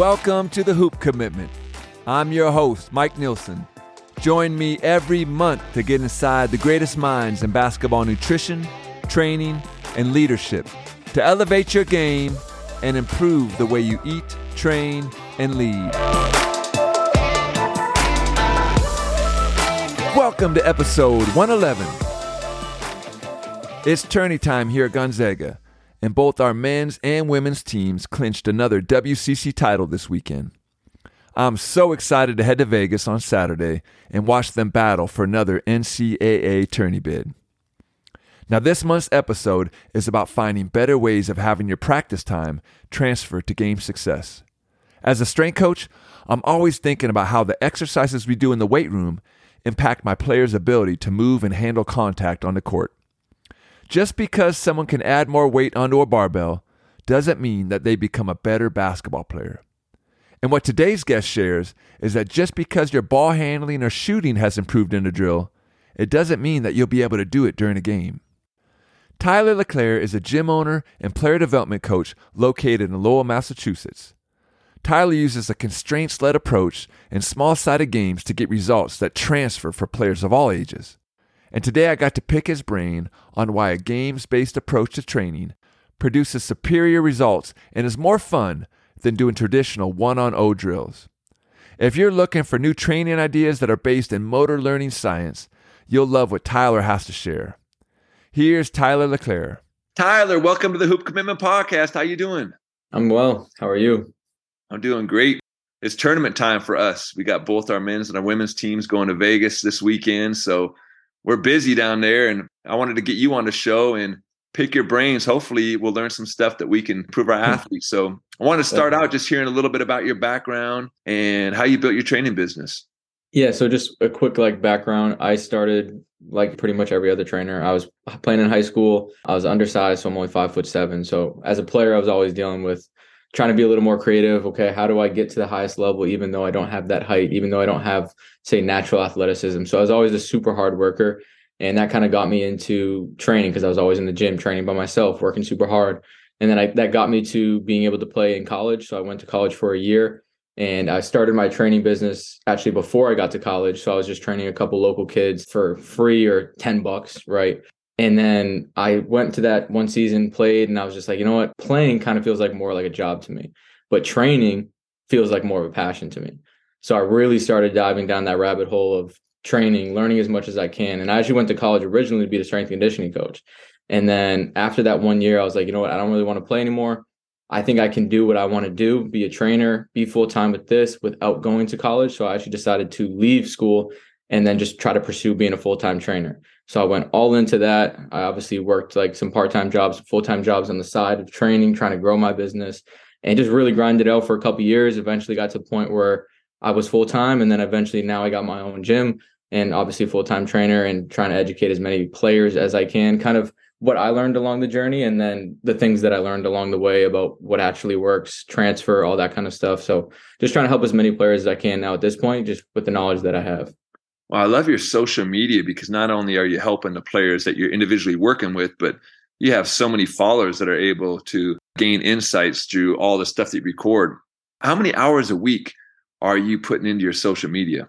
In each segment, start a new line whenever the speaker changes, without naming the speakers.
Welcome to the Hoop Commitment. I'm your host, Mike Nielsen. Join me every month to get inside the greatest minds in basketball nutrition, training, and leadership to elevate your game and improve the way you eat, train, and lead. Welcome to episode 111. It's tourney time here at Gonzaga, and both our men's and women's teams clinched another WCC title this weekend. I'm so excited to head to Vegas on Saturday and watch them battle for another NCAA tourney bid. Now, this month's episode is about finding better ways of having your practice time transfer to game success. As a strength coach, I'm always thinking about how the exercises we do in the weight room impact my players' ability to move and handle contact on the court. Just because someone can add more weight onto a barbell doesn't mean that they become a better basketball player. And what today's guest shares is that just because your ball handling or shooting has improved in a drill, it doesn't mean that you'll be able to do it during a game. Tyler LeClaire is a gym owner and player development coach located in Lowell, Massachusetts. Tyler uses a constraints led approach in small sided games to get results that transfer for players of all ages. And today I got to pick his brain on why a games based approach to training produces superior results and is more fun than doing traditional one on O drills. If you're looking for new training ideas that are based in motor learning science, you'll love what Tyler has to share. Here's Tyler LeClaire. Tyler, welcome to the Hoop Commitment Podcast. How you doing?
I'm well. How are you?
I'm doing great. It's tournament time for us. We got both our men's and our women's teams going to Vegas this weekend. So we're busy down there. And I wanted to get you on the show and pick your brains. Hopefully, we'll learn some stuff that we can improve our athletes. So I want to start out just hearing a little bit about your background and how you built your training business.
Yeah, so just a quick like background. I started like pretty much every other trainer. I was playing in high school. I was undersized, so I'm only five foot seven. So as a player, I was always dealing with trying to be a little more creative. Okay, how do I get to the highest level, even though I don't have that height, even though I don't have, say, natural athleticism? So I was always a super hard worker. And that kind of got me into training because I was always in the gym training by myself, working super hard. And then I, that got me to being able to play in college. So I went to college for a year and I started my training business actually before I got to college. So I was just training a couple local kids for free or 10 bucks, right? And then I went to that one season, played, and I was just like, you know what? Playing kind of feels like more like a job to me, but training feels like more of a passion to me. So I really started diving down that rabbit hole of training, learning as much as I can. And I actually went to college originally to be the strength conditioning coach. And then after that one year, I was like, you know what? I don't really want to play anymore. I think I can do what I want to do, be a trainer, be full time with this without going to college. So I actually decided to leave school and then just try to pursue being a full time trainer. So I went all into that. I obviously worked like some part time jobs, full time jobs on the side of training, trying to grow my business, and just really grinded out for a couple years. Eventually got to the point where I was full time, and then eventually now I got my own gym and obviously full time trainer and trying to educate as many players as I can. Kind of what I learned along the journey, and then the things that I learned along the way about what actually works, transfer, all that kind of stuff. So just trying to help as many players as I can now at this point, just with the knowledge that I have.
Well, I love your social media because not only are you helping the players that you're individually working with, but you have so many followers that are able to gain insights through all the stuff that you record. How many hours a week are you putting into your social media?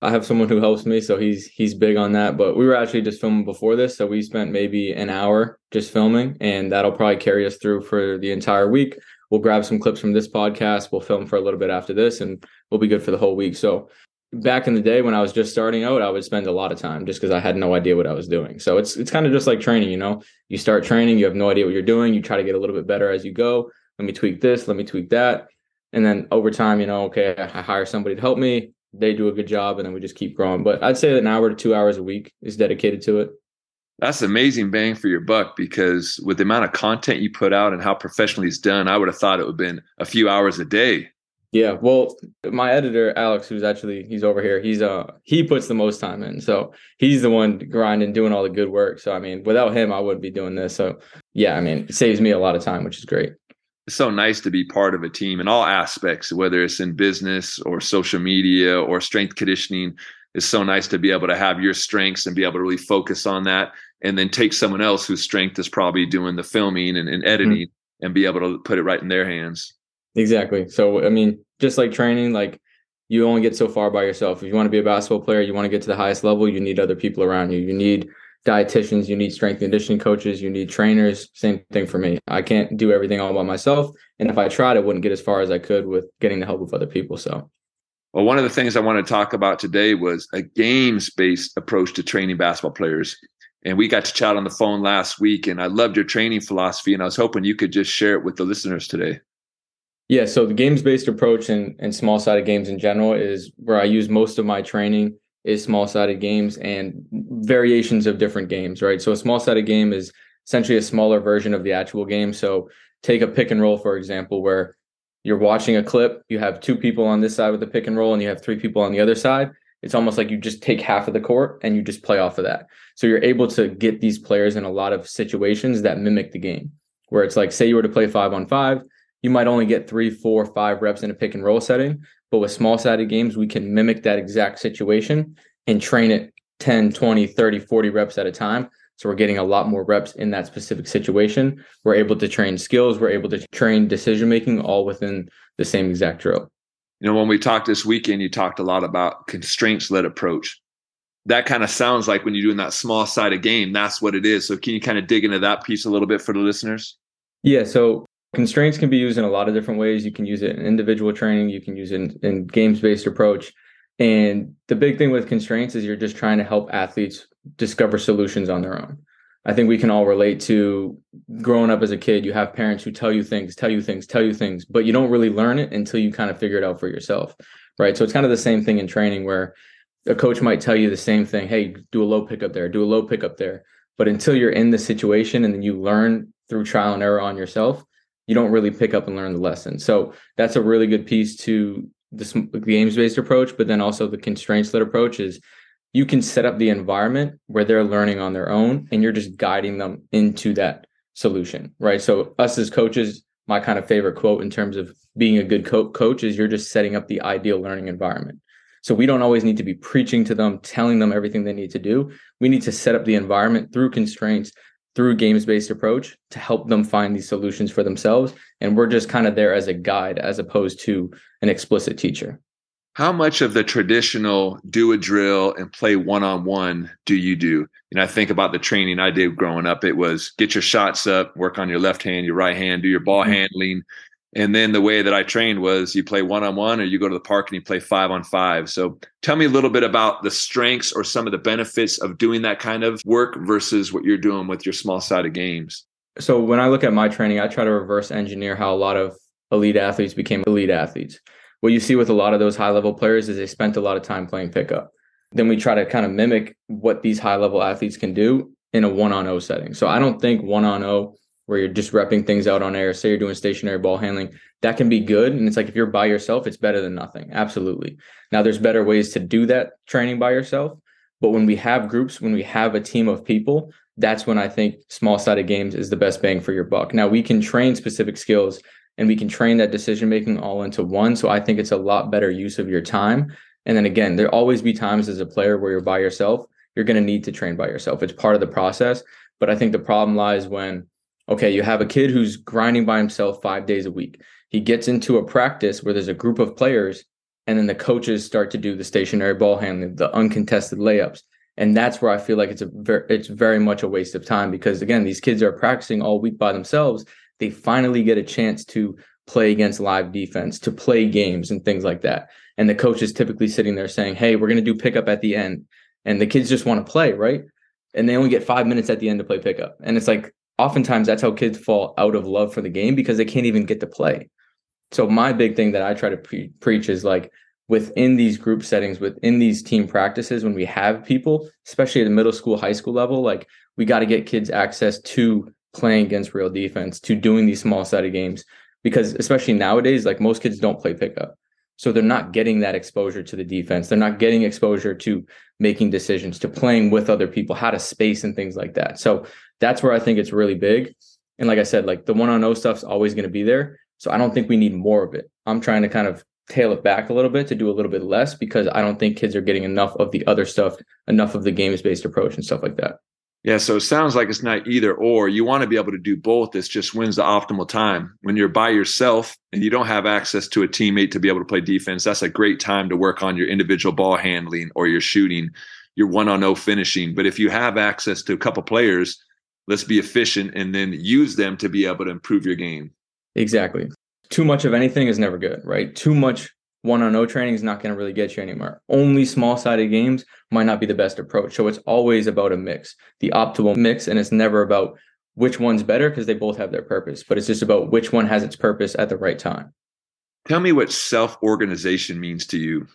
I have someone who helps me, so he's he's big on that. But we were actually just filming before this, so we spent maybe an hour just filming, and that'll probably carry us through for the entire week. We'll grab some clips from this podcast, we'll film for a little bit after this, and we'll be good for the whole week. So back in the day when I was just starting out, I would spend a lot of time just because I had no idea what I was doing. So it's it's kind of just like training, you know. You start training, you have no idea what you're doing. You try to get a little bit better as you go. Let me tweak this, let me tweak that. And then over time, you know, okay, I hire somebody to help me. They do a good job, and then we just keep growing. But I'd say that an hour to two hours a week is dedicated to it.
That's amazing bang for your buck because with the amount of content you put out and how professionally it's done, I would have thought it would have been a few hours a day
yeah, well, my editor Alex, who's actually he's over here, he's uh he puts the most time in, so he's the one grinding, doing all the good work. So I mean, without him, I wouldn't be doing this. So yeah, I mean, it saves me a lot of time, which is great.
It's so nice to be part of a team in all aspects, whether it's in business or social media or strength conditioning. It's so nice to be able to have your strengths and be able to really focus on that, and then take someone else whose strength is probably doing the filming and, and editing, mm-hmm. and be able to put it right in their hands.
Exactly. So I mean, just like training, like you only get so far by yourself. If you want to be a basketball player, you want to get to the highest level, you need other people around you. You need dietitians, you need strength conditioning coaches, you need trainers. Same thing for me. I can't do everything all by myself. And if I tried, I wouldn't get as far as I could with getting the help of other people. So
well, one of the things I want to talk about today was a games based approach to training basketball players. And we got to chat on the phone last week, and I loved your training philosophy. And I was hoping you could just share it with the listeners today.
Yeah, so the games based approach and, and small sided games in general is where I use most of my training is small sided games and variations of different games, right? So a small sided game is essentially a smaller version of the actual game. So take a pick and roll, for example, where you're watching a clip, you have two people on this side with the pick and roll, and you have three people on the other side. It's almost like you just take half of the court and you just play off of that. So you're able to get these players in a lot of situations that mimic the game, where it's like, say you were to play five on five, you might only get three, four, five reps in a pick and roll setting. But with small sided games, we can mimic that exact situation and train it 10, 20, 30, 40 reps at a time. So we're getting a lot more reps in that specific situation. We're able to train skills, we're able to train decision making all within the same exact drill.
You know, when we talked this weekend, you talked a lot about constraints led approach. That kind of sounds like when you're doing that small sided game, that's what it is. So can you kind of dig into that piece a little bit for the listeners?
Yeah. So Constraints can be used in a lot of different ways. You can use it in individual training, you can use it in, in games based approach. And the big thing with constraints is you're just trying to help athletes discover solutions on their own. I think we can all relate to growing up as a kid. You have parents who tell you things, tell you things, tell you things, but you don't really learn it until you kind of figure it out for yourself. Right. So it's kind of the same thing in training where a coach might tell you the same thing hey, do a low pickup there, do a low pickup there. But until you're in the situation and then you learn through trial and error on yourself, you don't really pick up and learn the lesson. So that's a really good piece to the games based approach, but then also the constraints led approach is you can set up the environment where they're learning on their own and you're just guiding them into that solution, right? So us as coaches, my kind of favorite quote in terms of being a good co- coach is you're just setting up the ideal learning environment. So we don't always need to be preaching to them, telling them everything they need to do. We need to set up the environment through constraints through games based approach to help them find these solutions for themselves. And we're just kind of there as a guide as opposed to an explicit teacher.
How much of the traditional do a drill and play one on one do you do? And i think about the training i did growing up. It was get your shots up work on your left hand your right hand do your ball mm-hmm. handling and then the way that I trained was you play one on one or you go to the park and you play five on five. So tell me a little bit about the strengths or some of the benefits of doing that kind of work versus what you're doing with your small sided games.
So when I look at my training, I try to reverse engineer how a lot of elite athletes became elite athletes. What you see with a lot of those high level players is they spent a lot of time playing pickup. Then we try to kind of mimic what these high level athletes can do in a one on O setting. So I don't think one on O where you're just repping things out on air. Say you're doing stationary ball handling, that can be good. And it's like if you're by yourself, it's better than nothing. Absolutely. Now there's better ways to do that training by yourself. But when we have groups, when we have a team of people, that's when I think small sided games is the best bang for your buck. Now we can train specific skills and we can train that decision making all into one. So I think it's a lot better use of your time. And then again, there always be times as a player where you're by yourself. You're going to need to train by yourself. It's part of the process. But I think the problem lies when okay, you have a kid who's grinding by himself five days a week. He gets into a practice where there's a group of players, and then the coaches start to do the stationary ball handling, the uncontested layups. And that's where I feel like it's a very, it's very much a waste of time because again, these kids are practicing all week by themselves. They finally get a chance to play against live defense, to play games and things like that. And the coach is typically sitting there saying, Hey, we're going to do pickup at the end. And the kids just want to play, right? And they only get five minutes at the end to play pickup. And it's like, oftentimes that's how kids fall out of love for the game because they can't even get to play. So my big thing that I try to pre- preach is like within these group settings, within these team practices, when we have people, especially at the middle school, high school level, like we got to get kids access to playing against real defense, to doing these small sided games, because especially nowadays, like most kids don't play pickup. So they're not getting that exposure to the defense. They're not getting exposure to making decisions, to playing with other people, how to space and things like that. So that's where I think it's really big. And like I said, like the one on O stuff's always going to be there. So I don't think we need more of it. I'm trying to kind of tail it back a little bit to do a little bit less because I don't think kids are getting enough of the other stuff, enough of the games based approach and stuff like that.
Yeah, so it sounds like it's not either or. You want to be able to do both. It's just when's the optimal time. When you're by yourself and you don't have access to a teammate to be able to play defense, that's a great time to work on your individual ball handling or your shooting, your one on no finishing. But if you have access to a couple players, let's be efficient and then use them to be able to improve your game.
Exactly. Too much of anything is never good, right? Too much one on no training is not going to really get you anywhere. Only small sided games might not be the best approach. So it's always about a mix, the optimal mix. And it's never about which one's better because they both have their purpose, but it's just about which one has its purpose at the right time.
Tell me what self organization means to you.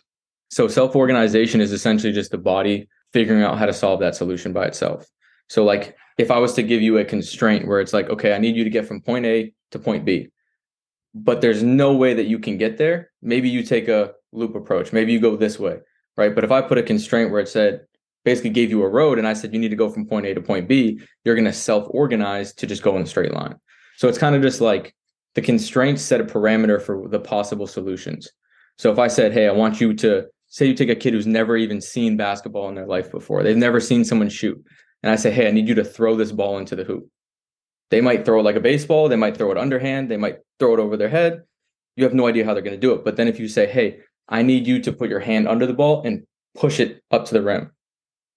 So self organization is essentially just the body figuring out how to solve that solution by itself. So, like, if I was to give you a constraint where it's like, okay, I need you to get from point A to point B, but there's no way that you can get there, maybe you take a loop approach. Maybe you go this way, right? But if I put a constraint where it said, basically gave you a road and I said, you need to go from point A to point B, you're going to self organize to just go in a straight line. So it's kind of just like the constraints set a parameter for the possible solutions. So if I said, hey, I want you to say you take a kid who's never even seen basketball in their life before, they've never seen someone shoot. And I say, hey, I need you to throw this ball into the hoop. They might throw it like a baseball. They might throw it underhand. They might throw it over their head. You have no idea how they're going to do it. But then if you say, hey, I need you to put your hand under the ball and push it up to the rim,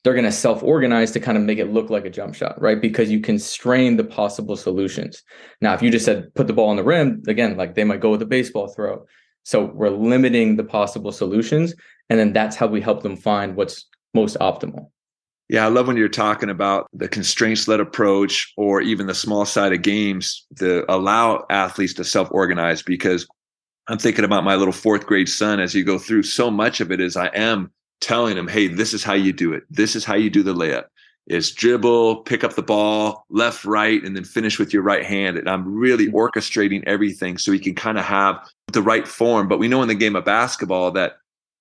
they're going to self organize to kind of make it look like a jump shot, right? Because you constrain the possible solutions. Now, if you just said put the ball on the rim, again, like they might go with a baseball throw. So we're limiting the possible solutions. And then that's how we help them find what's most optimal.
Yeah, I love when you're talking about the constraints led approach or even the small sided games to allow athletes to self organize because I'm thinking about my little fourth grade son as you go through. So much of it is I am telling him, hey, this is how you do it. This is how you do the layup. Is dribble, pick up the ball, left, right, and then finish with your right hand. And I'm really mm-hmm. orchestrating everything so he can kind of have the right form. But we know in the game of basketball that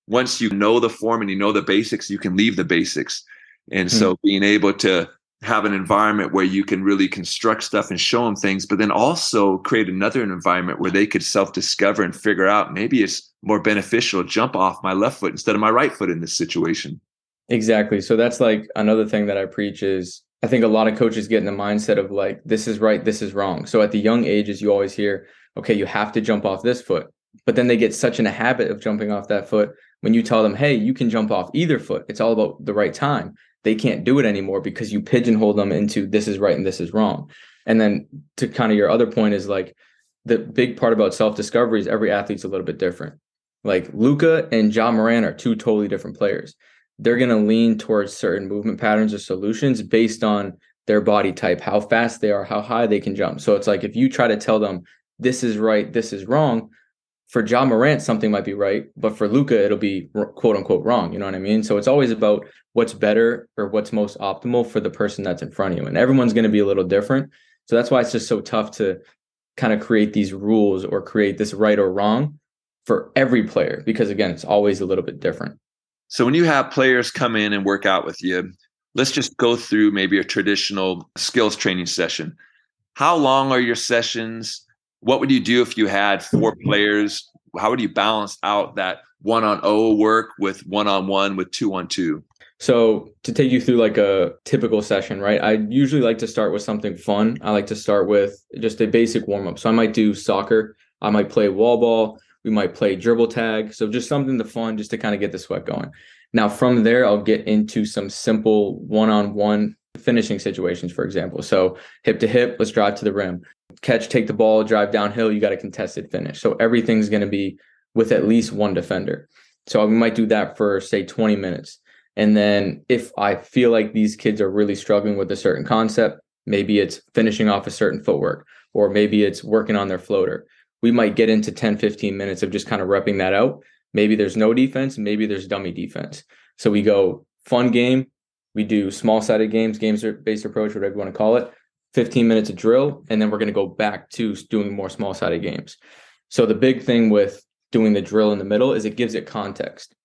once you know the form and you know the basics, you can leave the basics. And so mm-hmm. being able to have an environment where you can really construct stuff and show them things, but then also create another environment where they could self discover and figure out maybe it's more beneficial to jump off my left foot instead of my right foot in this situation.
Exactly. So that's like another thing that I preach is I think a lot of coaches get in the mindset of like, this is right, this is wrong. So at the young ages, you always hear, okay, you have to jump off this foot. But then they get such in a habit of jumping off that foot when you tell them, hey, you can jump off either foot. It's all about the right time they can't do it anymore because you pigeonhole them into this is right and this is wrong. And then to kind of your other point is like the big part about self discovery is every athlete's a little bit different. Like Luka and Ja Morant are two totally different players. They're going to lean towards certain movement patterns or solutions based on their body type, how fast they are, how high they can jump. So it's like if you try to tell them this is right, this is wrong, for Ja Morant, something might be right, but for Luka, it'll be quote unquote wrong. You know what I mean? So it's always about what's better or what's most optimal for the person that's in front of you. And everyone's going to be a little different. So that's why it's just so tough to kind of create these rules or create this right or wrong for every player, because again, it's always a little bit different.
So when you have players come in and work out with you, let's just go through maybe a traditional skills training session. How long are your sessions? What would you do if you had four mm-hmm. players? How would you balance out that one on O work with one on one with two on two?
So to take you through like a typical session, right? I usually like to start with something fun. I like to start with just a basic warm up. So I might do soccer. I might play wall ball. We might play dribble tag. So just something to fun, just to kind of get the sweat going. Now from there, I'll get into some simple one on one finishing situations, for example. So hip to hip, let's drive to the rim catch, take the ball, drive downhill, you got a contested finish. So everything's going to be with at least one defender. So we might do that for say 20 minutes. And then if I feel like these kids are really struggling with a certain concept, maybe it's finishing off a certain footwork, or maybe it's working on their floater. We might get into 10, 15 minutes of just kind of repping that out. Maybe there's no defense, maybe there's dummy defense. So we go fun game, we do small sided games, games based approach, whatever you want to call it. 15 minutes of drill, and then we're going to go back to doing more small sided games. So the big thing with doing the drill in the middle is it gives it context.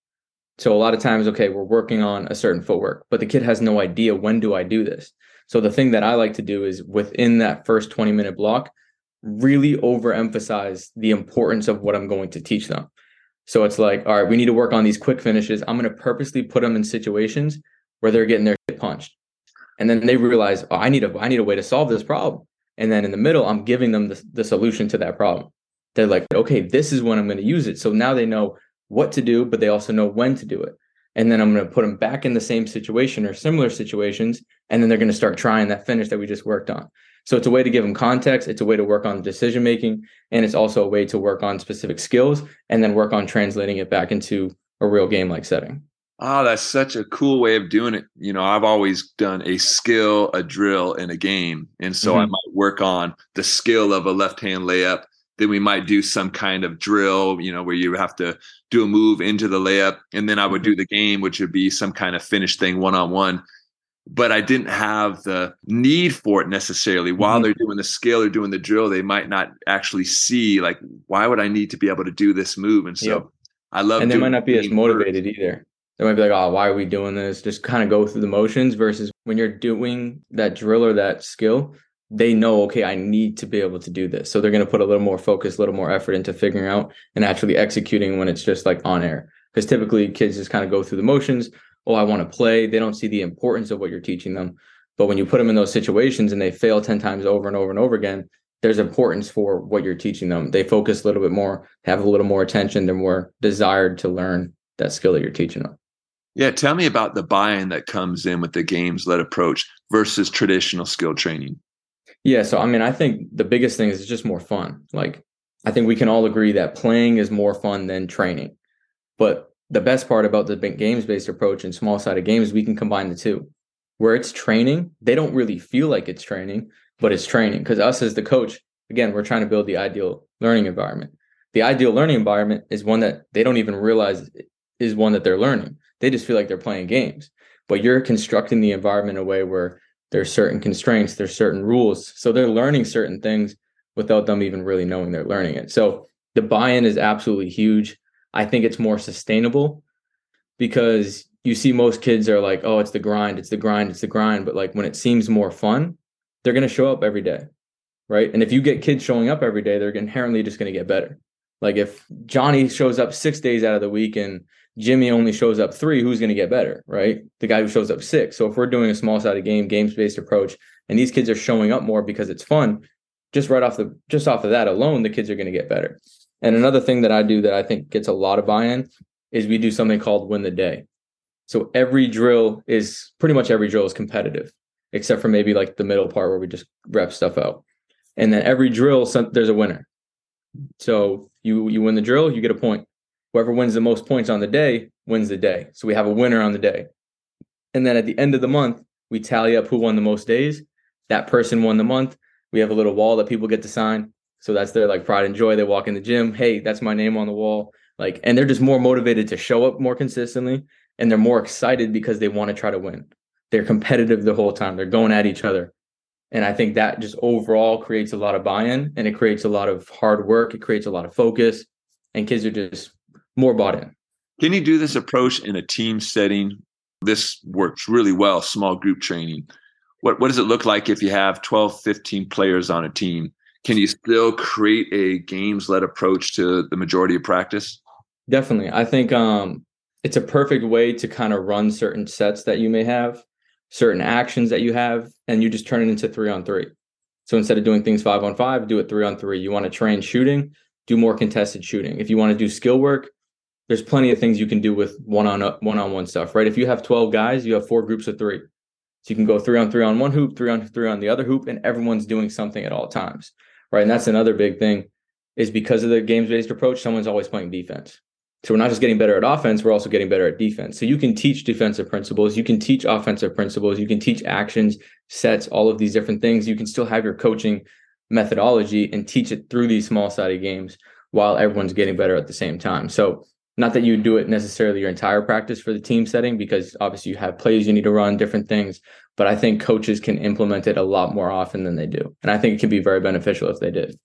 So a lot of times, okay, we're working on a certain footwork, but the kid has no idea when do I do this. So the thing that I like to do is within that first 20 minute block, really overemphasize the importance of what I'm going to teach them. So it's like, all right, we need to work on these quick finishes. I'm going to purposely put them in situations where they're getting their punched. and then they realize, oh, I need a I need a way to solve this problem. And then in the middle, I'm giving them the, the solution to that problem. They're like, okay, this is when I'm going to use it. So now they know what to do, but they also know when to do it. And then I'm going to put them back in the same situation or similar situations. And then they're going to start trying that finish that we just worked on. So it's a way to give them context. It's a way to work on decision making. And it's also a way to work on specific skills and then work on translating it back into a real game like setting.
Oh, that's such a cool way of doing it. You know, I've always done a skill, a drill, and a game. And so mm-hmm. I might work on the skill of a left hand layup. Then we might do some kind of drill, you know, where you have to do a move into the layup. And then I would do mm-hmm. the game, which would be some kind of finish thing one on one. But I didn't have the need for it necessarily. While mm-hmm. they're doing the skill or doing the drill, they might not actually see, like, why would I need to be able to do this move? And so yep. I love
And they might not be as motivated either they might be like, oh, why are we doing this? Just kind of go through the motions versus when you're doing that drill or that skill, they know, okay, I need to be able to do this. So they're going to put a little more focus, a little more effort into figuring out and actually executing when it's just like on air. Because typically kids just kind of go through the motions. Oh, I want to play. They don't see the importance of what you're teaching them. But when you put them in those situations and they fail 10 times over and over and over again, there's importance for what you're teaching them. They focus a little bit more, have a little more attention, they're more desired to learn that skill that you're teaching them.
Yeah, tell me about the buy-in that comes in with the games-led approach versus traditional skill training.
Yeah, so I mean, I think the biggest thing is it's just more fun. Like, I think we can all agree that playing is more fun than training. But the best part about the games-based approach and small-sided games, we can combine the two. Where it's training, they don't really feel like it's training, but it's training. Because us as the coach, again, we're trying to build the ideal learning environment. The ideal learning environment is one that they don't even realize is one that they're learning they just feel like they're playing games. But you're constructing the environment in a way where there's certain constraints, there's certain rules. So they're learning certain things without them even really knowing they're learning it. So the buy-in is absolutely huge. I think it's more sustainable because you see most kids are like, oh, it's the grind, it's the grind, it's the grind. But like when it seems more fun, they're going to show up every day. Right. And if you get kids showing up every day, they're inherently just going to get better. Like if Johnny shows up six days out of the week and Jimmy only shows up three, who's going to get better, right? The guy who shows up six. So if we're doing a small sided game, games based approach, and these kids are showing up more because it's fun, just right off the just off of that alone, the kids are going to get better. And another thing that I do that I think gets a lot of buy-in is we do something called win the day. So every drill is pretty much every drill is competitive, except for maybe like the middle part where we just rep stuff out. And then every drill, there's a winner. So you you win the drill, you get a point whoever wins the most points on the day wins the day. So we have a winner on the day. And then at the end of the month, we tally up who won the most days. That person won the month. We have a little wall that people get to sign. So that's their like pride and joy. They walk in the gym. Hey, that's my name on the wall. Like, and they're just more motivated to show up more consistently. And they're more excited because they want to try to win. They're competitive the whole time. They're going at each other. And I think that just overall creates a lot of buy in and it creates a lot of hard work. It creates a lot of focus. And kids are just more bought in.
Can you do this approach in a team setting? This works really well, small group training. What, what does it look like if you have 12, 15 players on a team? Can you still create a games led approach to the majority of practice?
Definitely. I think um, it's a perfect way to kind of run certain sets that you may have, certain actions that you have, and you just turn it into three on three. So instead of doing things five on five, do it three on three. You want to train shooting, do more contested shooting. If you want to do skill work, there's plenty of things you can do with one on one on one stuff, right? If you have 12 guys, you have four groups of three. So you can go three on three on one hoop, three on three on the other hoop, and everyone's doing something at all times, right? And that's another big thing is because of the games based approach, someone's always playing defense. So we're not just getting better at offense, we're also getting better at defense. So you can teach defensive principles, you can teach offensive principles, you can teach actions, sets, all of these different things. You can still have your coaching methodology and teach it through these small sided games while everyone's getting better at the same time. So not that you do it necessarily your entire practice for the team setting because obviously you have plays you need to run different things but i think coaches can implement it a lot more often than they do and i think it can be very beneficial if they did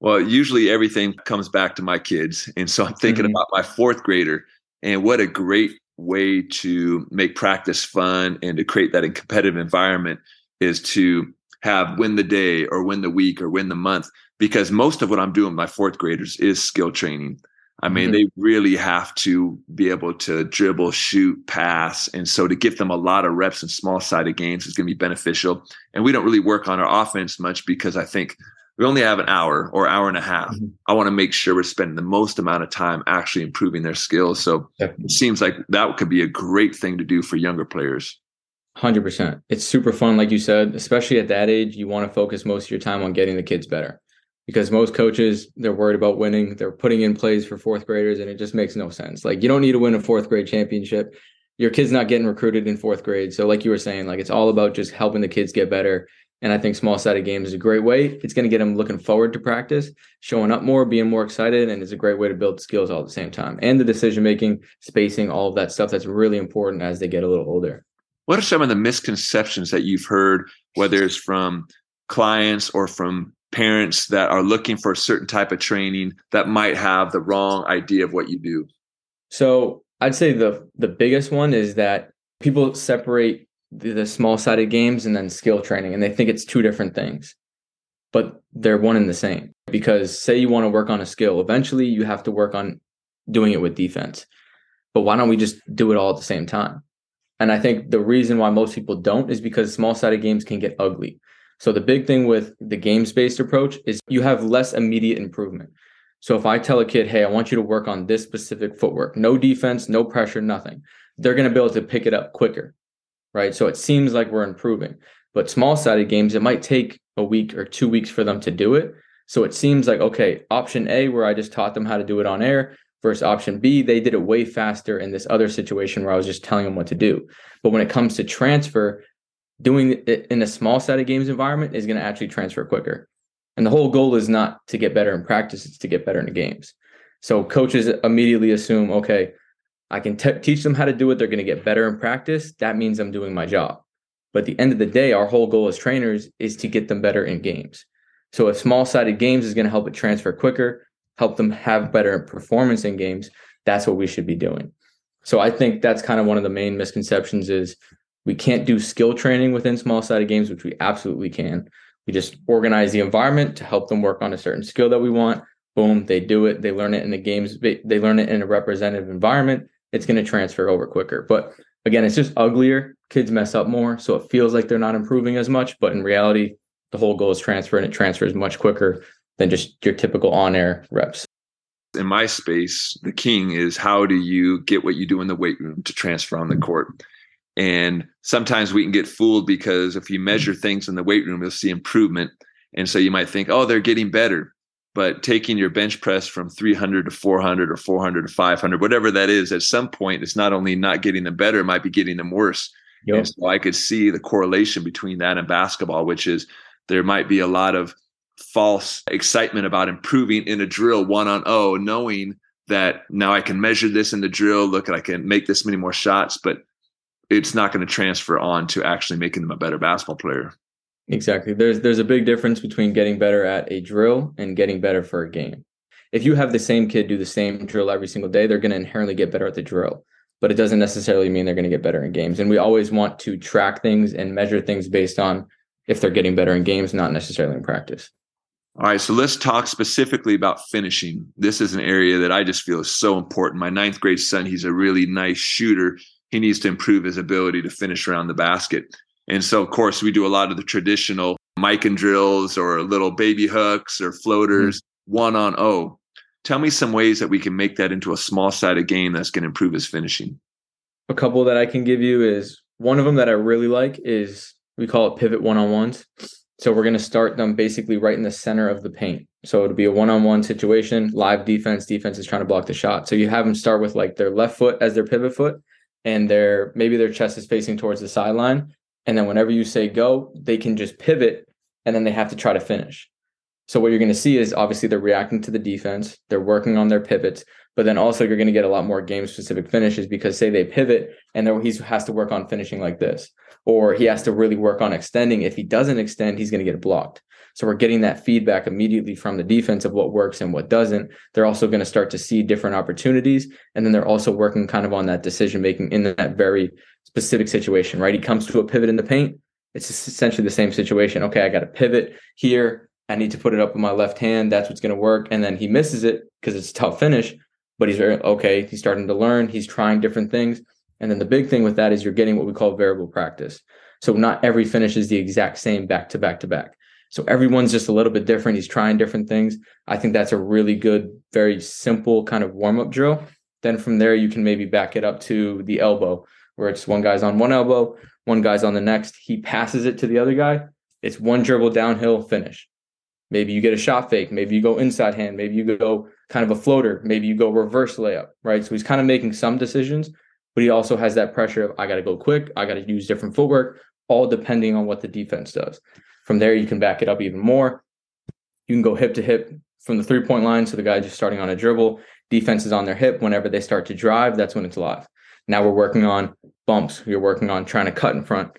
well usually everything comes back to my kids and so i'm thinking mm-hmm. about my fourth grader and what a great way to make practice fun and to create that competitive environment is to have win the day or win the week or win the month because most of what i'm doing my fourth graders is skill training I mean, mm-hmm. they really have to be able to dribble, shoot, pass. And so to give them a lot of reps in small sided games is going to be beneficial. And we don't really work on our offense much because I think we only have an hour or hour and a half. Mm-hmm. I want to make sure we're spending the most amount of time actually improving their skills. So it seems like that could be a great thing to do for younger players.
100%. It's super fun, like you said, especially at that age. You want to focus most of your time on getting the kids better because most coaches, they're worried about winning. They're putting in plays for fourth graders, and it just makes no sense. Like, you don't need to win a fourth grade championship. Your kid's not getting recruited in fourth grade. So, like you were saying, like it's all about just helping the kids get better. And I think small sided games is a great way. It's going to get them looking forward to practice, showing up more, being more excited, and it's a great way to build skills all at the same time. And the decision making, spacing, all of that stuff that's really important as they get a little older.
What are some of the misconceptions that you've heard, whether it's from clients or from parents that are looking for a certain type of training that might have the wrong idea of what you do?
So I'd say the the biggest one is that people separate the, the small sided games and then skill training, and they think it's two different things, but they're one and the same. Because say you want to work on a skill, eventually you have to work on doing it with defense. But why don't we just do it all at the same time? And I think the reason why most people don't is because small sided games can get ugly. So the big thing with the games based approach is you have less immediate improvement. So if I tell a kid, hey, I want you to work on this specific footwork, no defense, no pressure, nothing, they're going to be able to pick it up quicker. Right. So it seems like we're improving. But small sided games, it might take a week or two weeks for them to do it. So it seems like, okay, option A, where I just taught them how to do it on air, versus option B, they did it way faster in this other situation where I was just telling them what to do. But when it comes to transfer, doing it in a small set of games environment is going to actually transfer quicker. And the whole goal is not to get better in practice, it's to get better in the games. So coaches immediately assume, okay, I can te- teach them how to do it. They're going to get better in practice. That means I'm doing my job. But at the end of the day, our whole goal as trainers is to get them better in games. So if small sided games is going to help it transfer quicker, help them have better performance in games, that's what we should be doing. So I think that's kind of one of the main misconceptions is we can't do skill training within small sided games, which we absolutely can. We just organize the environment to help them work on a certain skill that we want. Boom, they do it. They learn it in the games. They learn it in a representative environment. It's going to transfer over quicker. But again, it's just uglier. Kids mess up more. So it feels like they're not improving as much. But in reality, the whole goal is transfer and it transfers much quicker than just your typical on air reps.
In my space, the king is how do you get what you do in the weight room to transfer on the court? And sometimes we can get fooled because if you measure mm. things in the weight room, you'll see improvement. And so you might think, oh, they're getting better. But taking your bench press from 300 to 400 or 400 to 500, whatever that is, at some point, it's not only not getting them better, it might be getting them worse. Yep. And so I could see the correlation between that and basketball, which is there might be a lot of false excitement about improving in a drill one on oh, knowing that now I can measure this in the drill. Look, I can make this many more shots, but it's not going to transfer on to actually making them a better basketball player.
Exactly. There's there's a big difference between getting better at a drill and getting better for a game. If you have the same kid do the same drill every single day, they're going to inherently get better at the drill. But it doesn't necessarily mean they're going to get better in games. And we always want to track things and measure things based on if they're getting better in games, not necessarily in practice.
All right, so let's talk specifically about finishing. This is an area that I just feel is so important. My ninth grade son, he's a really nice shooter. He needs to improve his ability to finish around the basket. And so, of course, we do a lot of the traditional Mikan drills or little baby hooks or floaters, mm-hmm. one on O. Tell me some ways that we can make that into a small sided game that's going to improve his finishing.
A couple that I can give you is one of them that I really like is we call it pivot one on ones. So we're going to start them basically right in the center of the paint. So it'll be a one-on-one situation, live defense. Defense is trying to block the shot. So you have them start with like their left foot as their pivot foot, and their maybe their chest is facing towards the sideline. And then whenever you say go, they can just pivot, and then they have to try to finish. So what you're going to see is obviously they're reacting to the defense. They're working on their pivots, but then also you're going to get a lot more game specific finishes because say they pivot and he has to work on finishing like this or he has to really work on extending. If he doesn't extend, he's going to get blocked. So we're getting that feedback immediately from the defense of what works and what doesn't. They're also going to start to see different opportunities. And then they're also working kind of on that decision making in that very specific situation, right? He comes to a pivot in the paint. It's essentially the same situation. Okay, I got to pivot here. I need to put it up with my left hand. That's what's going to work. And then he misses it because it's a tough finish. but he's very okay. He's starting to learn. He's trying different things. And then the big thing with that is you're getting what we call variable practice. So not every finish is the exact same back to back to back. So everyone's just a little bit different. He's trying different things. I think that's a really good, very simple kind of warm up drill. Then from there, you can maybe back it up to the elbow, where it's one guy's on one elbow, one guy's on the next. He passes it to the other guy. It's one dribble downhill, finish. Maybe you get a shot fake. Maybe you go inside hand. Maybe you go kind of a floater. Maybe you go reverse layup, right? So he's kind of making some decisions, but he also has that pressure of I got to go quick. I got to use different footwork, all depending on what the defense does. From there, you can back it up even more. You can go hip to hip from the three point line. So the guy just starting on a dribble, defense is on their hip. Whenever they start to drive, that's when it's live. Now we're working on bumps. You're working on trying to cut in front.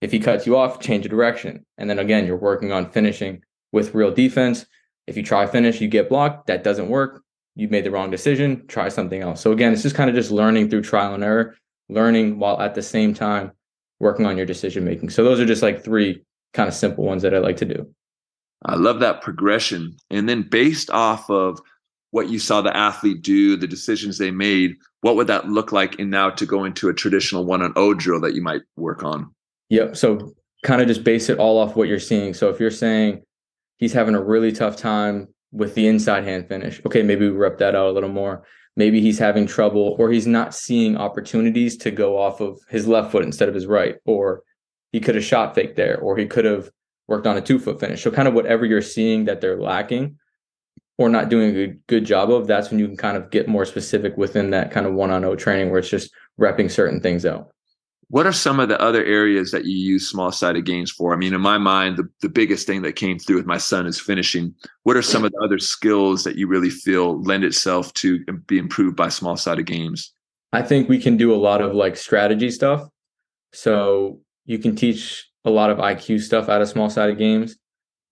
If he cuts you off, change the direction. And then again, you're working on finishing with real defense. If you try finish, you get blocked. That doesn't work. You made the wrong decision. Try something else. So again, it's just kind of just learning through trial and error, learning while at the same time working on your decision making. So those are just like three kind of simple ones that I like to do.
I love that progression. And then based off of what you saw the athlete do, the decisions they made, what would that look like in now to go into a traditional one on O drill that you might work on?
Yep. So kind of just base it all off what you're seeing. So if you're saying he's having a really tough time with the inside hand finish, okay, maybe we rep that out a little more. Maybe he's having trouble or he's not seeing opportunities to go off of his left foot instead of his right, or he could have shot fake there, or he could have worked on a two foot finish. So kind of whatever you're seeing that they're lacking or not doing a good, good job of, that's when you can kind of get more specific within that kind of one on O training where it's just repping certain things out.
What are some of the other areas that you use small sided games for? I mean, in my mind, the, the biggest thing that came through with my son is finishing. What are some of the other skills that you really feel lend itself to be improved by small sided games?
I think we can do a lot of like strategy stuff. So you can teach a lot of IQ stuff out of small sided games.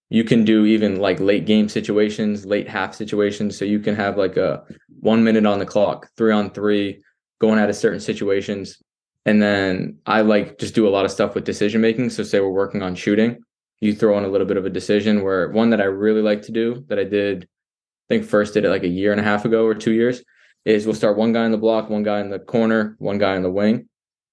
You can do even like late game situations, late half situations. So you can have like a one minute on the clock, three on three, going out of certain situations. And then I like just do a lot of stuff with decision making. So say we're working on shooting, you throw in a little bit of a decision where one that I really like to do that I did, I think first did it like a year and a half ago or two years, is we'll start one guy in the block, one guy in the corner, one guy in the wing.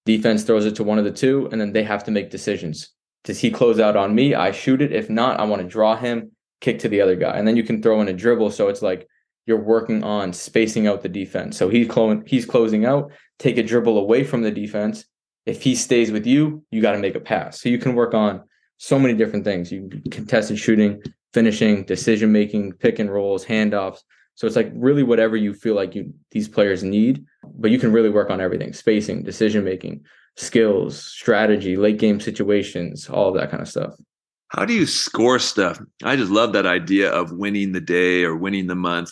Defense throws it to one of the two, and then they have to make decisions. Does he close out on me? I shoot it. If not, I want to draw him, kick to the other guy. And then you can throw in a dribble. So it's like you're working on spacing out the defense. So he's he's closing out, take a dribble away from the defense. If he stays with you, you got to make a pass. So you can work on so many different things. You contested shooting, finishing, decision making, pick and rolls, handoffs. So it's like really whatever you feel like you these players need, but you can really work on everything: spacing, decision making, skills, strategy, late game situations, all of that kind of stuff.
How do you score stuff? I just love that idea of winning the day or winning the month.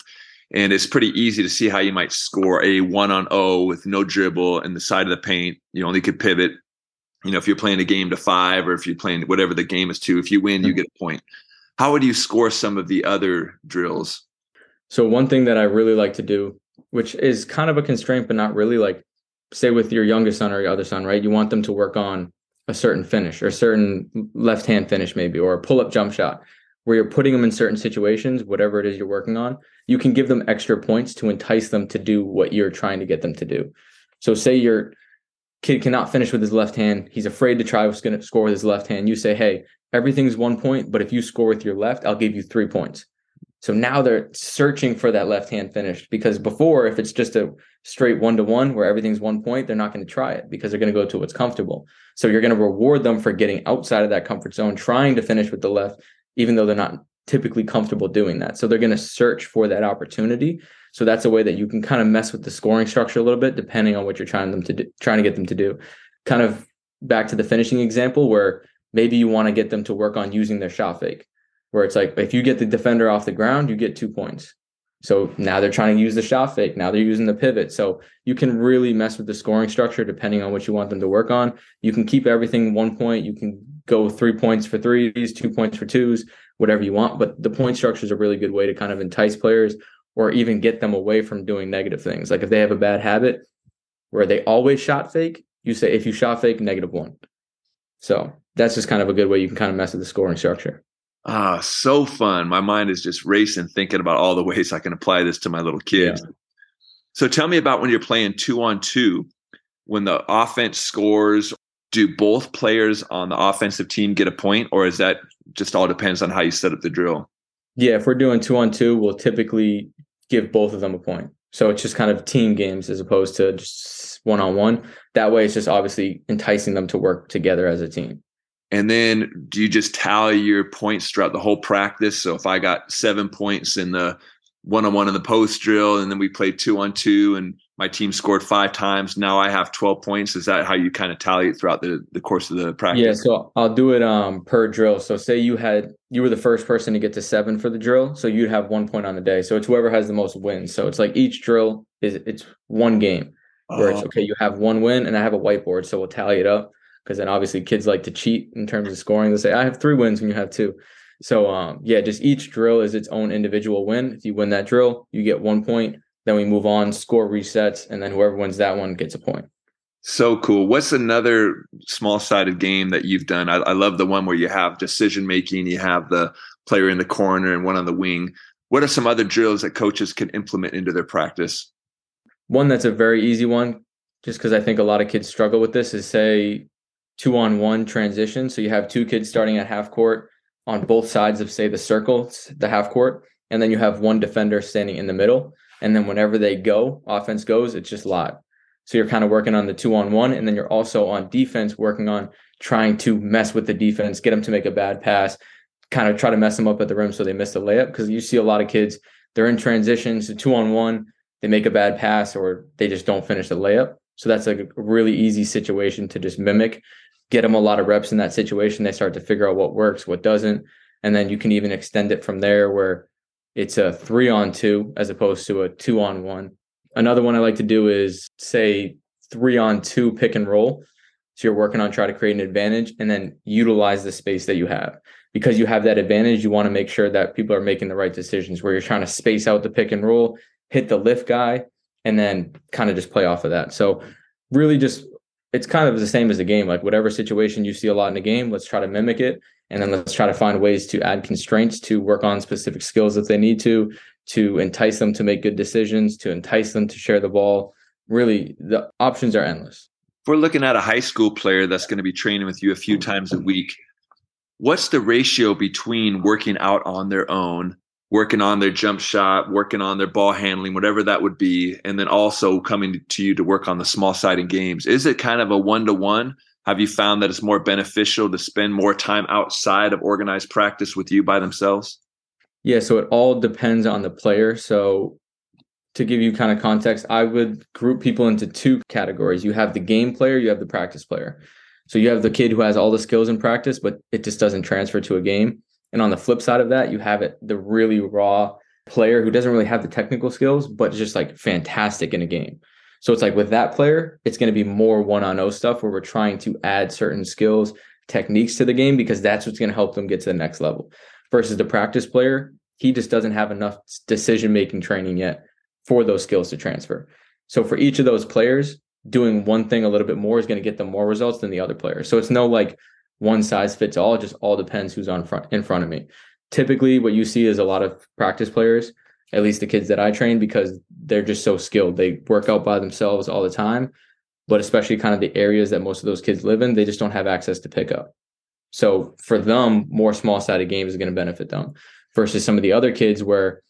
And it's pretty easy to see how you might score a one on O with no dribble in the side of the paint. You only could pivot. You know, if you're playing a game to five or if you're playing whatever the game is to, if you win, you mm-hmm. get a point. How would you score some of the other drills?
So one thing that I really like to do, which is kind of a constraint, but not really like say with your youngest son or your other son, right? You want them to work on a certain finish or a certain left hand finish, maybe, or a pull up jump shot where you're putting them in certain situations, whatever it is you're working on, you can give them extra points to entice them to do what you're trying to get them to do. So say your kid cannot finish with his left hand, he's afraid to try what's going to score with his left hand. You say, "Hey, everything's 1 point, but if you score with your left, I'll give you 3 points." So now they're searching for that left hand finish because before, if it's just a straight one to one where everything's one point, they're not going to try it because they're going to go to what's comfortable. So you're going to reward them for getting outside of that comfort zone, trying to finish with the left, even though they're not typically comfortable doing that. So they're going to search for that opportunity. So that's a way that you can kind of mess with the scoring structure a little bit, depending on what you're trying them to do, trying to get them to do. Kind of back to the finishing example where maybe you want to get them to work on using their shot fake where it's like if you get the defender off the ground, you get two points. So now they're trying to use the shot fake. Now they're using the pivot. So you can really mess with the scoring structure depending on what you want them to work on. You can keep everything one point. You can go three points for threes, two points for twos, whatever you want. But the point structure is a really good way to kind of entice players or even get them away from doing negative things. Like if they have a bad habit where they always shot fake, you say if you shot fake, negative one. So that's just kind of a good way you can kind of mess with the scoring structure.
Ah, so fun. My mind is just racing thinking about all the ways I can apply this to my little kids. Yeah.
So tell me about when you're playing two on two, when the offense scores, do both players on the offensive team get a point, or is that just all depends on how you set up the drill?
Yeah, if we're doing two on two, we'll typically give both of them a point. So it's just kind of team games as opposed to just one on one. That way, it's just obviously enticing them to work together as a team.
And then do you just tally your points throughout the whole practice? So if I got seven points in the one on one in the post drill, and then we played two on two, and my team scored five times. Now I have 12 points. Is that how you kind of tally it throughout the, the course of the practice?
Yeah, so I'll do it um per drill. So say you had you were the first person to get to seven for the drill, so you'd have one point on the day. So it's whoever has the most wins. So it's like each drill is it's one game where it's oh. okay, you have one win, and I have a whiteboard, so we'll tally it up because then obviously kids like to cheat in terms of scoring. They say I have three wins when you have two. So um yeah, just each drill is its own individual win. If you win that drill, you get one point then we move on, score resets, and then whoever wins that one gets a point.
So cool. What's another small sided game that you've done? I, I love the one where you have decision making, you have the player in the corner and one on the wing. What are some other drills that coaches can implement into their practice?
One that's a very easy one, just because I think a lot of kids struggle with this, is say two on one transition. So you have two kids starting at half court on both sides of, say, the circle, the half court, and then you have one defender standing in the middle. And then whenever they go, offense goes, it's just live. So you're kind of working on the two on one. And then you're also on defense, working on trying to mess with the defense, get them to make a bad pass, kind of try to mess them up at the rim so they miss the layup. Because you see a lot of kids, they're in transitions, so two on one, they make a bad pass or they just don't finish the layup. So that's like a really easy situation to just mimic, get them a lot of reps in that situation. They start to figure out what works, what doesn't. And then you can even extend it from there where it's a three on two as opposed to a two on one. Another one I like to do is say three on two pick and roll. So you're working on trying to create an advantage and then utilize the space that you have. Because you have that advantage, you want to make sure that people are making the right decisions where you're trying to space out the pick and roll, hit the lift guy, and then kind of just play off of that. So really just it's kind of the same as the game. Like whatever situation you see a lot in the game, let's try to mimic it and then let's try to find ways to add constraints to work on specific skills if they need to to entice them to make good decisions to entice them to share the ball really the options are endless
if we're looking at a high school player that's going to be training with you a few times a week what's the ratio between working out on their own working on their jump shot working on their ball handling whatever that would be and then also coming to you to work on the small side in games is it kind of a one to one have you found that it's more beneficial to spend more time outside of organized practice with you by themselves?
Yeah, so it all depends on the player. So to give you kind of context, I would group people into two categories. You have the game player, you have the practice player. So you have the kid who has all the skills in practice, but it just doesn't transfer to a game. And on the flip side of that, you have it the really raw player who doesn't really have the technical skills, but just like fantastic in a game. So it's like with that player, it's going to be more one on O stuff where we're trying to add certain skills, techniques to the game because that's what's going to help them get to the next level. Versus the practice player, he just doesn't have enough decision making training yet for those skills to transfer. So for each of those players, doing one thing a little bit more is going to get them more results than the other player. So it's no like one size fits all, it just all depends who's on front in front of me. Typically what you see is a lot of practice players at least the kids that I train, because they're just so skilled. They work out by themselves all the time, but especially kind of the areas that most of those kids live in, they just don't have access to pickup. So for them, more small sided games is going to benefit them versus some of the other kids where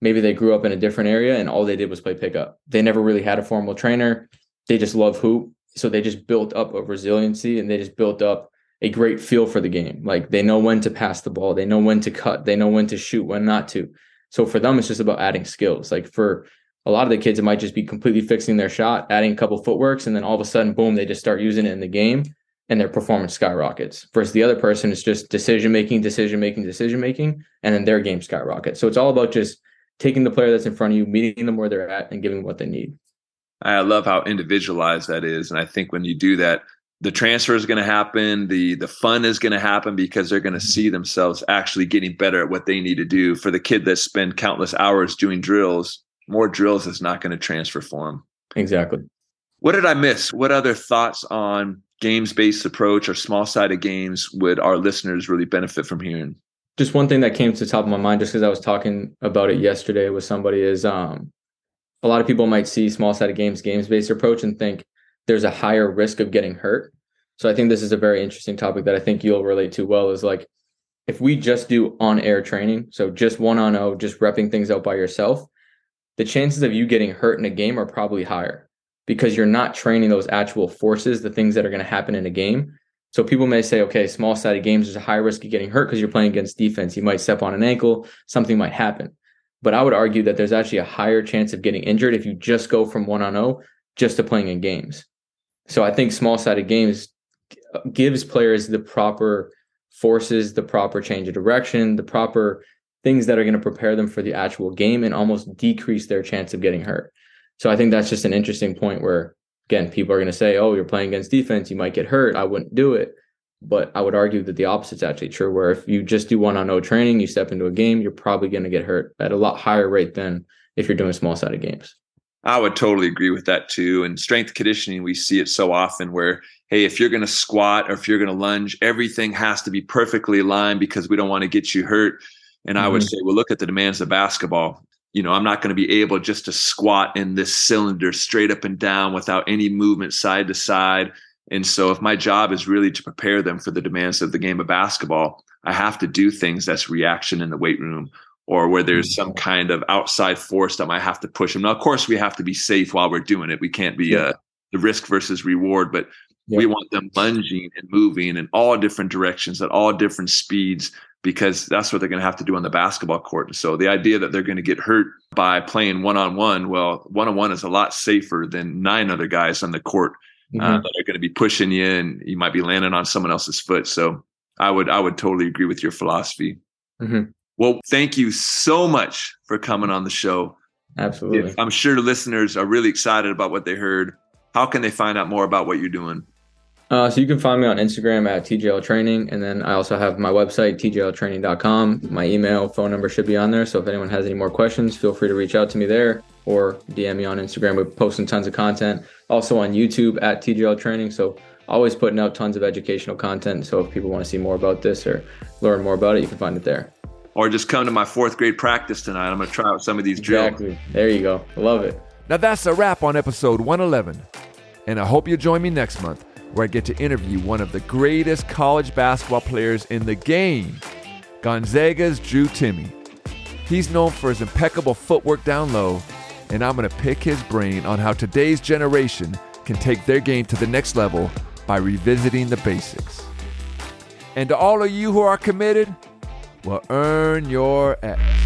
maybe they grew up in a different area and all they did was play pickup. They never really had a formal trainer. They just love hoop. So they just built up a resiliency and they just built up a great feel for the game. Like they know when to pass the ball, they know when to cut, they know when to shoot, when not to. So for them, it's just about adding skills. Like for a lot of the kids, it might just be completely fixing their shot, adding a couple footworks, and then all of a sudden, boom, they just start using it in the game and their performance skyrockets. Versus the other person is just decision making, decision making, decision making, and then their game skyrockets. So it's all about just taking the player that's in front of you, meeting them where they're at, and giving them what they need.
I love how individualized that is. And I think when you do that, the transfer is going to happen the the fun is going to happen because they're going to see themselves actually getting better at what they need to do. For the kid that spend countless hours doing drills more drills is not going to transfer for them
exactly.
What did i miss? What other thoughts on games based approach or small sided games would our listeners really benefit from hearing?
Just one thing that came to the top of my mind just because i was talking about it yesterday with somebody is um a lot of people might see small sided games, games based approach, and think there's a higher risk of getting hurt. So I think this is a very interesting topic that I think you'll relate to well. Is like if we just do on air training, so just one on o, just repping things out by yourself, the chances of you getting hurt in a game are probably higher because you're not training those actual forces, the things that are going to happen in a game. So people may say, okay, small sided games, there's a high risk of getting hurt because you're playing against defense. You might step on an ankle, something might happen. But I would argue that there's actually a higher chance of getting injured if you just go from one on O just to playing in games. So I think small sided games gives players the proper forces, the proper change of direction, the proper things that are going to prepare them for the actual game and almost decrease their chance of getting hurt. So I think that's just an interesting point where again, people are going to say, "Oh, you're playing against defense, you might get hurt. I wouldn't do it." But I would argue that the opposite's actually true. Where if you just do one-on-no training, you step into a game, you're probably going to get hurt at a lot higher rate than if you're doing small-sided games.
I would totally agree with that too. And strength conditioning, we see it so often where, hey, if you're going to squat or if you're going to lunge, everything has to be perfectly aligned because we don't want to get you hurt. And mm-hmm. I would mm-hmm. say, well, look at the demands of basketball. You know, I'm not going to be able just to squat in this cylinder straight up and down without any movement side to side. And so, if my job is really to prepare them for the demands of the game of basketball, I have to do things that's reaction in the weight room or where there's some mm-hmm. kind of outside force that might have to push them. Now, of course, we have to be safe while we're doing it. We can't be yeah. uh, the risk versus reward, but yeah. we want them lunging and moving in all different directions at all different speeds because that's what they're going to have to do on the basketball court. And so the idea that they're going to get hurt by playing one on one, well, one on one is a lot safer than nine other guys on the court uh, mm-hmm. uh, that are going to be pushing you, and you might be landing on someone else's foot. So I would I would totally agree with your philosophy. Mm-hmm. Well, thank you so much for coming on the show.
Absolutely.
I'm sure the listeners are really excited about what they heard. How can they find out more about what you're doing?
Uh, so you can find me on Instagram at TJL Training, and then I also have my website tjltraining.com. My email, phone number should be on there. So if anyone has any more questions, feel free to reach out to me there or DM me on Instagram. We're posting tons of content. Also on YouTube at TJL Training. So always putting out tons of educational content. So if people want to see more about this or learn more about it, you can find it there
or just come to my fourth grade practice tonight. I'm going to try out some of these
exactly.
drills.
There you go. Love it.
Now that's a wrap on episode 111. And I hope you join me next month where I get to interview one of the greatest college basketball players in the game, Gonzaga's Drew Timme. He's known for his impeccable footwork down low, and I'm going to pick his brain on how today's generation can take their game to the next level by revisiting the basics. And to all of you who are committed, will earn your X.